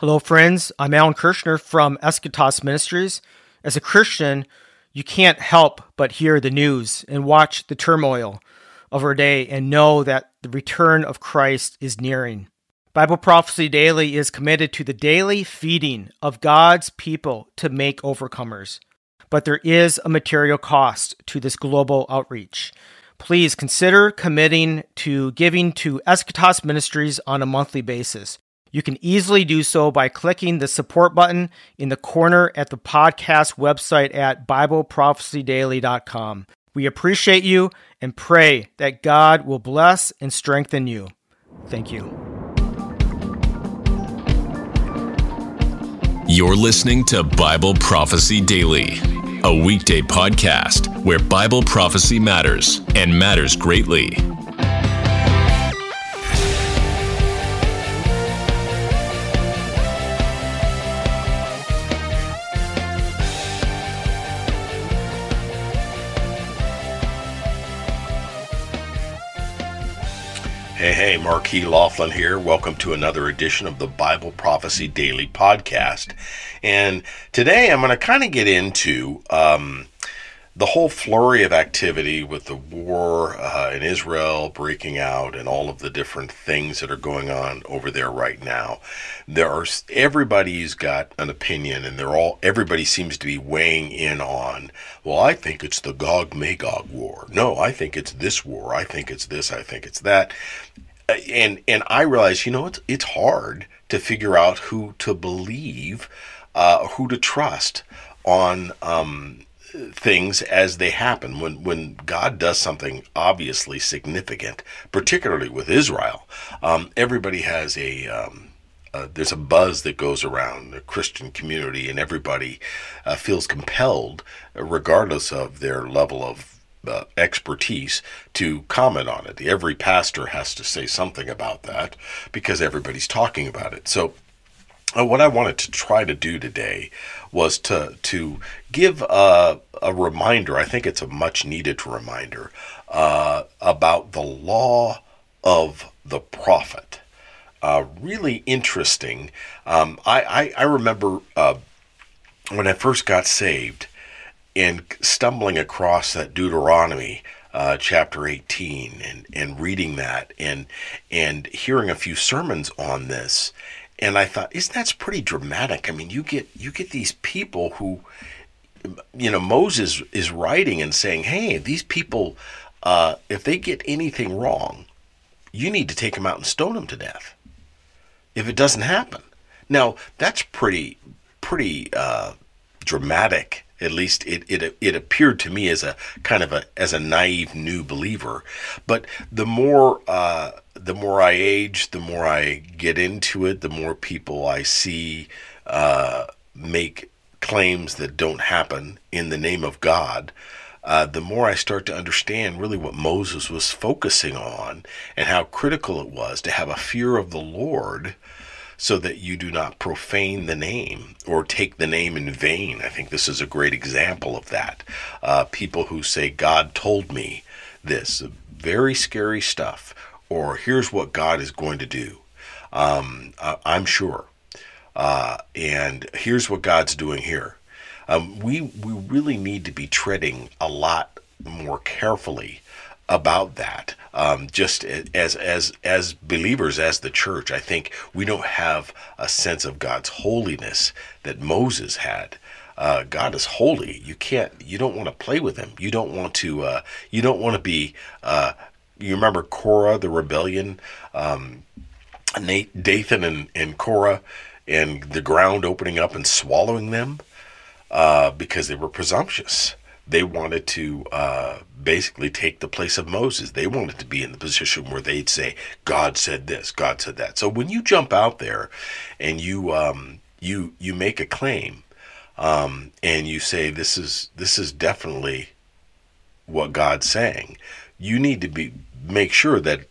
Hello, friends. I'm Alan Kurschner from Eschatos Ministries. As a Christian, you can't help but hear the news and watch the turmoil of our day and know that the return of Christ is nearing. Bible Prophecy Daily is committed to the daily feeding of God's people to make overcomers. But there is a material cost to this global outreach. Please consider committing to giving to Eschatos Ministries on a monthly basis. You can easily do so by clicking the support button in the corner at the podcast website at BibleProphecyDaily.com. We appreciate you and pray that God will bless and strengthen you. Thank you. You're listening to Bible Prophecy Daily, a weekday podcast where Bible prophecy matters and matters greatly. Hey, Marquis Laughlin here. Welcome to another edition of the Bible Prophecy Daily Podcast. And today I'm going to kind of get into um, the whole flurry of activity with the war uh, in Israel breaking out and all of the different things that are going on over there right now. There are everybody's got an opinion, and they're all everybody seems to be weighing in on. Well, I think it's the Gog Magog war. No, I think it's this war. I think it's this. I think it's that. And and I realize, you know, it's it's hard to figure out who to believe, uh, who to trust on. Um, things as they happen. When when God does something obviously significant, particularly with Israel, um, everybody has a um, uh, there's a buzz that goes around the Christian community, and everybody uh, feels compelled, regardless of their level of uh, expertise, to comment on it. Every pastor has to say something about that because everybody's talking about it. So uh, what I wanted to try to do today was to to give a, a reminder. I think it's a much needed reminder uh, about the law of the prophet. Uh, really interesting. Um, I, I, I remember uh, when I first got saved and stumbling across that Deuteronomy. Uh, chapter 18 and, and reading that and and hearing a few sermons on this and I thought, isn't that's pretty dramatic? I mean, you get you get these people who, you know, Moses is writing and saying, hey, these people, uh, if they get anything wrong, you need to take them out and stone them to death. If it doesn't happen, now that's pretty pretty uh, dramatic at least it, it it appeared to me as a kind of a as a naive new believer. But the more uh, the more I age, the more I get into it, the more people I see uh, make claims that don't happen in the name of God. Uh, the more I start to understand really what Moses was focusing on and how critical it was to have a fear of the Lord so that you do not profane the name or take the name in vain. I think this is a great example of that. Uh, people who say, God told me this, very scary stuff, or here's what God is going to do. Um, I'm sure. Uh, and here's what God's doing here. Um, we, we really need to be treading a lot more carefully about that. Um, just as as as believers, as the church, I think we don't have a sense of God's holiness that Moses had. Uh, God is holy. You can't. You don't want to play with Him. You don't want to. Uh, you don't want to be. Uh, you remember Korah, the rebellion, um, Dathan, and, and Korah, and the ground opening up and swallowing them uh, because they were presumptuous they wanted to uh, basically take the place of Moses. They wanted to be in the position where they'd say, "God said this, God said that." So when you jump out there and you um, you you make a claim um, and you say this is this is definitely what God's saying, you need to be make sure that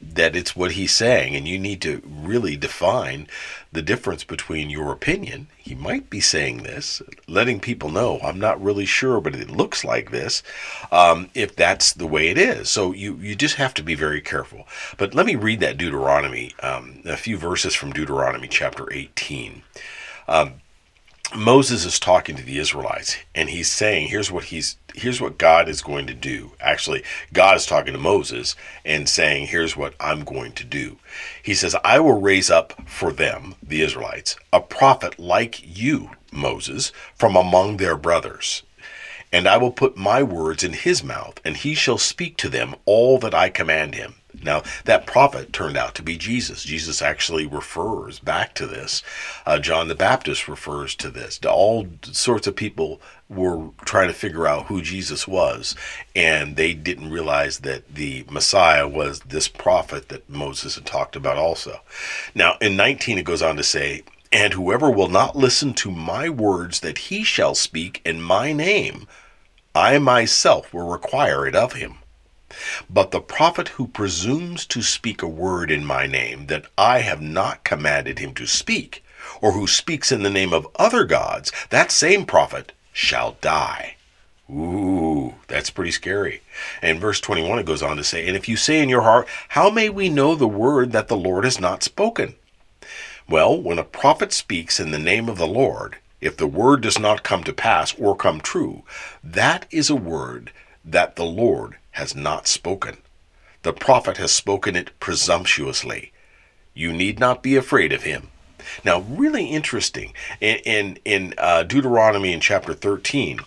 that it's what he's saying and you need to really define the difference between your opinion, he might be saying this, letting people know, I'm not really sure, but it looks like this, um, if that's the way it is. So you, you just have to be very careful. But let me read that Deuteronomy, um, a few verses from Deuteronomy chapter 18. Um, Moses is talking to the Israelites and he's saying, here's what he's here's what God is going to do. Actually, God is talking to Moses and saying, here's what I'm going to do. He says, I will raise up for them, the Israelites, a prophet like you, Moses, from among their brothers. And I will put my words in his mouth, and he shall speak to them all that I command him. Now, that prophet turned out to be Jesus. Jesus actually refers back to this. Uh, John the Baptist refers to this. All sorts of people were trying to figure out who Jesus was, and they didn't realize that the Messiah was this prophet that Moses had talked about also. Now, in 19, it goes on to say, And whoever will not listen to my words that he shall speak in my name, I myself will require it of him. But the prophet who presumes to speak a word in my name that I have not commanded him to speak, or who speaks in the name of other gods, that same prophet shall die. Ooh, that's pretty scary. And verse 21 it goes on to say, And if you say in your heart, How may we know the word that the Lord has not spoken? Well, when a prophet speaks in the name of the Lord, if the word does not come to pass or come true, that is a word that the Lord has not spoken. The prophet has spoken it presumptuously. You need not be afraid of him. Now, really interesting, in, in, in uh, Deuteronomy in chapter 13,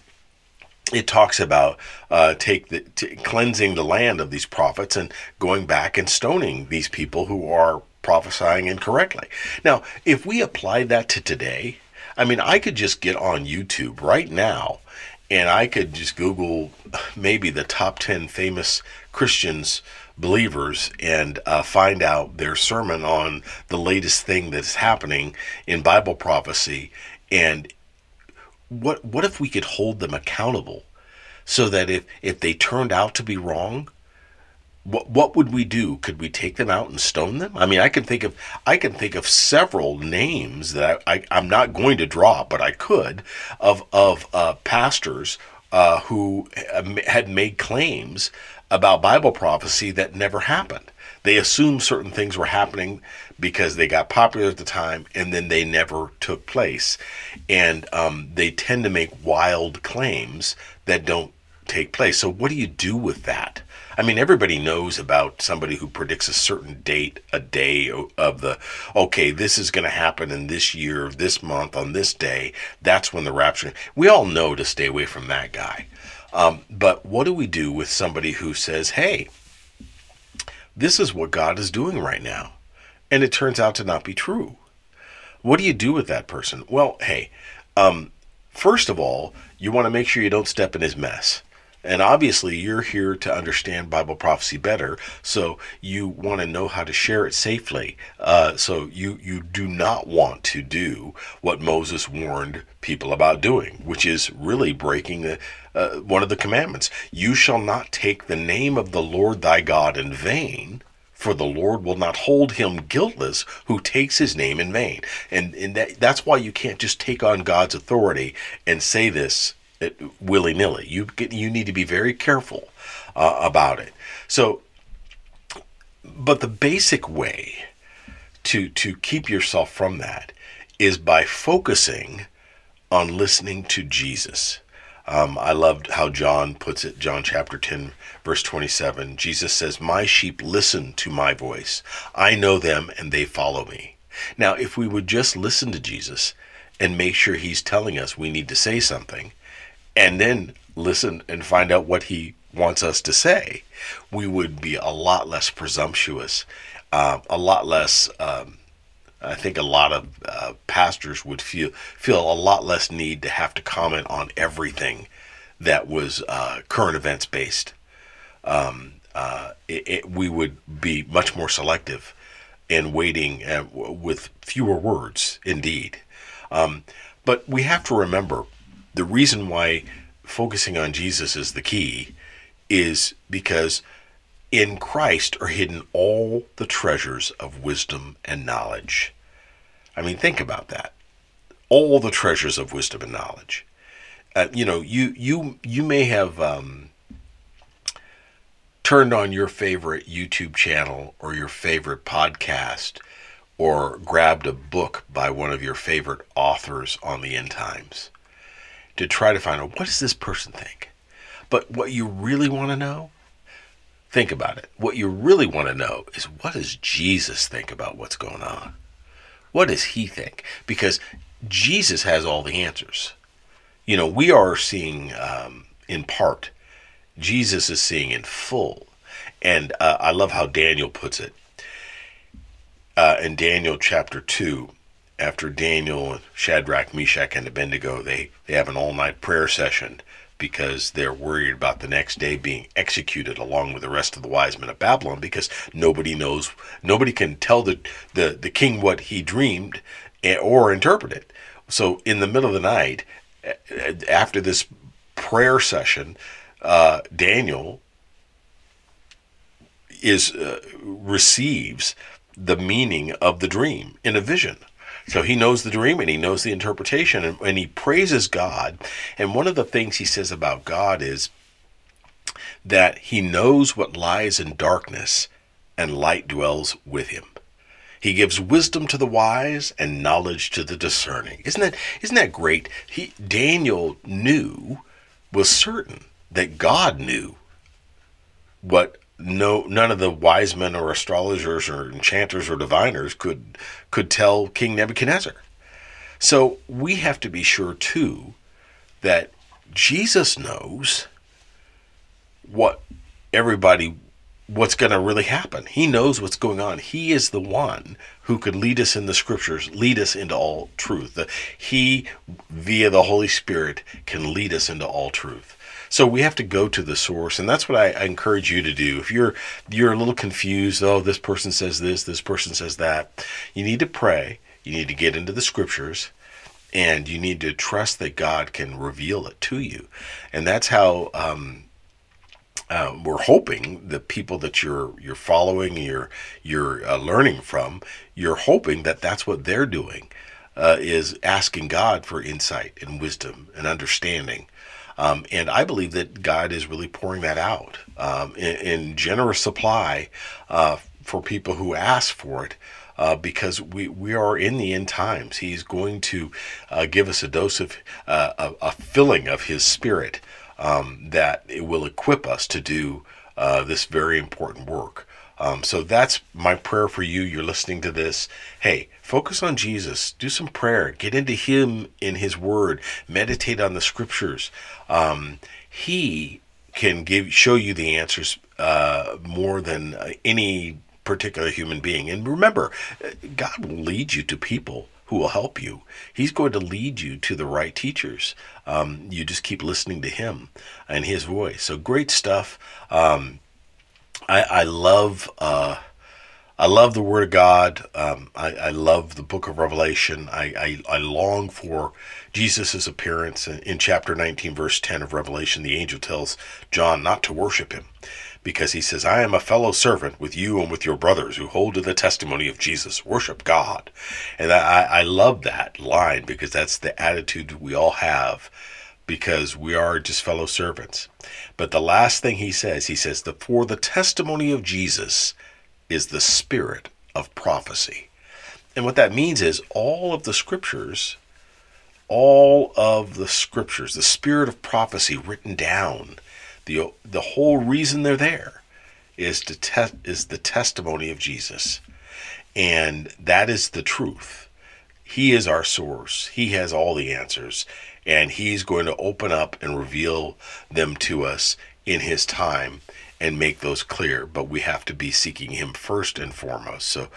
it talks about uh, take the t- cleansing the land of these prophets and going back and stoning these people who are prophesying incorrectly. Now, if we apply that to today, I mean, I could just get on YouTube right now and I could just Google maybe the top 10 famous Christians, believers, and uh, find out their sermon on the latest thing that's happening in Bible prophecy. And what, what if we could hold them accountable so that if, if they turned out to be wrong, what what would we do? Could we take them out and stone them? I mean, I can think of I can think of several names that I, I am not going to draw, but I could of of uh, pastors uh, who had made claims about Bible prophecy that never happened. They assumed certain things were happening because they got popular at the time, and then they never took place. And um, they tend to make wild claims that don't take place. So, what do you do with that? I mean, everybody knows about somebody who predicts a certain date, a day of the, okay, this is going to happen in this year, this month, on this day. That's when the rapture. We all know to stay away from that guy. Um, but what do we do with somebody who says, hey, this is what God is doing right now? And it turns out to not be true. What do you do with that person? Well, hey, um, first of all, you want to make sure you don't step in his mess. And obviously, you're here to understand Bible prophecy better, so you want to know how to share it safely. Uh, so you you do not want to do what Moses warned people about doing, which is really breaking the, uh, one of the commandments. You shall not take the name of the Lord thy God in vain. For the Lord will not hold him guiltless who takes his name in vain. And, and that, that's why you can't just take on God's authority and say this willy nilly. You you need to be very careful uh, about it. So, but the basic way to to keep yourself from that is by focusing on listening to Jesus. Um, I loved how John puts it, John chapter 10, verse 27. Jesus says, My sheep listen to my voice. I know them and they follow me. Now, if we would just listen to Jesus and make sure he's telling us we need to say something, and then listen and find out what he wants us to say, we would be a lot less presumptuous, uh, a lot less. Um, I think a lot of uh, pastors would feel feel a lot less need to have to comment on everything that was uh, current events based. Um, uh, it, it, we would be much more selective and waiting uh, with fewer words, indeed. Um, but we have to remember the reason why focusing on Jesus is the key is because in Christ are hidden all the treasures of wisdom and knowledge. I mean, think about that. All the treasures of wisdom and knowledge. Uh, you know, you you you may have um, turned on your favorite YouTube channel or your favorite podcast, or grabbed a book by one of your favorite authors on the end times to try to find out what does this person think. But what you really want to know Think about it. What you really want to know is what does Jesus think about what's going on? What does he think? Because Jesus has all the answers. You know, we are seeing um, in part, Jesus is seeing in full. And uh, I love how Daniel puts it. Uh, in Daniel chapter 2, after Daniel, Shadrach, Meshach, and Abednego, they, they have an all night prayer session because they're worried about the next day being executed along with the rest of the wise men of Babylon because nobody knows, nobody can tell the, the, the king what he dreamed eh, or interpret it. So in the middle of the night, eh, after this prayer session, uh, Daniel is uh, receives the meaning of the dream in a vision. So he knows the dream and he knows the interpretation and, and he praises God. And one of the things he says about God is that he knows what lies in darkness and light dwells with him. He gives wisdom to the wise and knowledge to the discerning. Isn't that isn't that great? He Daniel knew was certain that God knew what no none of the wise men or astrologers or enchanters or diviners could could tell King Nebuchadnezzar. So we have to be sure too that Jesus knows what everybody what's going to really happen. He knows what's going on. He is the one who could lead us in the scriptures, lead us into all truth. He via the Holy Spirit can lead us into all truth. So we have to go to the source, and that's what I, I, encourage you to do. If you're you're a little confused, oh, this person says this, this person says that, you need to pray. You need to get into the scriptures, and you need to trust that God can reveal it to you, and that's how. Um, uh, we're hoping the people that you're you're following, you're you're uh, learning from, you're hoping that that's what they're doing, uh, is asking God for insight and wisdom and understanding um, and I believe that God is really pouring that out um, in, in, generous supply uh, for people who ask for it. Uh, because we, we are in the end times. He's going to uh, give us a dose of uh, a, a, filling of His Spirit um, that it will equip us to do uh, this very important work. Um, so that's my prayer for you. You're listening to this. Hey, focus on Jesus. Do some prayer. Get into Him in His Word. Meditate on the Scriptures. Um, he can give show you the answers uh, more than uh, any particular human being. And remember, uh, God will lead you to people who will help you. He's going to lead you to the right teachers. Um, you just keep listening to Him and His voice. So great stuff. Um, I, I love uh, I love the Word of God. Um, I, I, love the Book of Revelation. I, I, I long for Jesus' appearance in, in, chapter 19, verse 10 of Revelation. The angel tells John not to worship him because he says, "I am a fellow servant with you and with your brothers who hold to the testimony of Jesus. Worship God." And I, I love that line because that's the attitude we all have because we are just fellow servants. But the last thing he says, he says, that for the testimony of Jesus is the spirit of prophecy. And what that means is all of the scriptures, all of the scriptures, the spirit of prophecy written down, the the whole reason they're there is to te- is the testimony of Jesus. And that is the truth. He is our source. He has all the answers and he's going to open up and reveal them to us in his time and make those clear. But we have to be seeking him first and foremost. So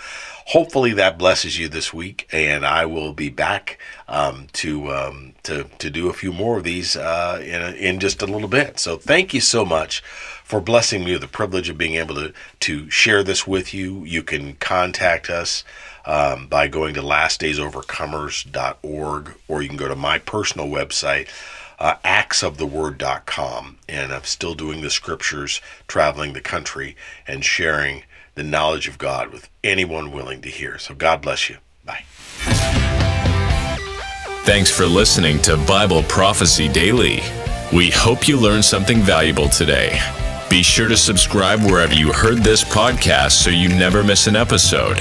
hopefully that blesses you this week and i will be back um, to um, to to do a few more of these uh, in, a, in just a little bit. So thank you so much for blessing me with the privilege of being able to to share this with you. You can contact us um, by going to lastdaysovercomers.org, or you can go to my personal website, uh, actsoftheword.com. And I'm still doing the scriptures, traveling the country, and sharing the knowledge of God with anyone willing to hear. So God bless you. Bye. Thanks for listening to Bible Prophecy Daily. We hope you learned something valuable today. Be sure to subscribe wherever you heard this podcast so you never miss an episode.